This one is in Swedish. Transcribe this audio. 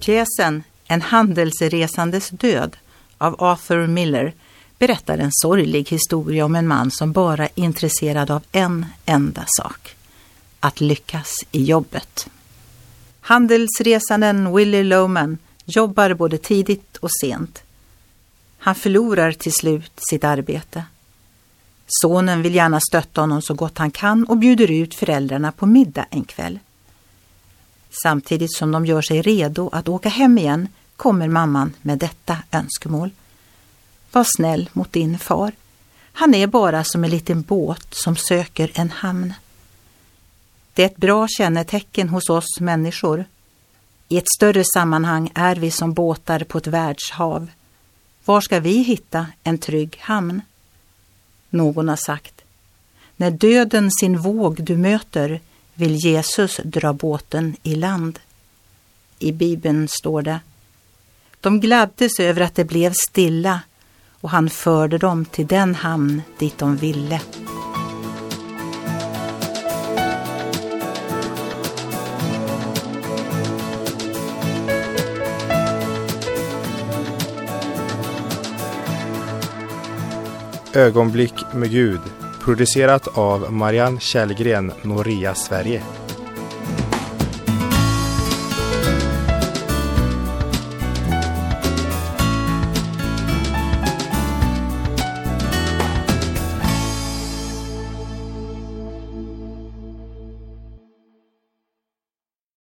Pjäsen En handelsresandes död av Arthur Miller berättar en sorglig historia om en man som bara är intresserad av en enda sak. Att lyckas i jobbet. Handelsresanden Willie Loman jobbar både tidigt och sent. Han förlorar till slut sitt arbete. Sonen vill gärna stötta honom så gott han kan och bjuder ut föräldrarna på middag en kväll. Samtidigt som de gör sig redo att åka hem igen kommer mamman med detta önskemål. Var snäll mot din far. Han är bara som en liten båt som söker en hamn. Det är ett bra kännetecken hos oss människor. I ett större sammanhang är vi som båtar på ett världshav. Var ska vi hitta en trygg hamn? Någon har sagt, när döden sin våg du möter vill Jesus dra båten i land. I Bibeln står det, de gladdes över att det blev stilla och han förde dem till den hamn dit de ville. Ögonblick med Gud producerat av Marianne Källgren, Noria Sverige.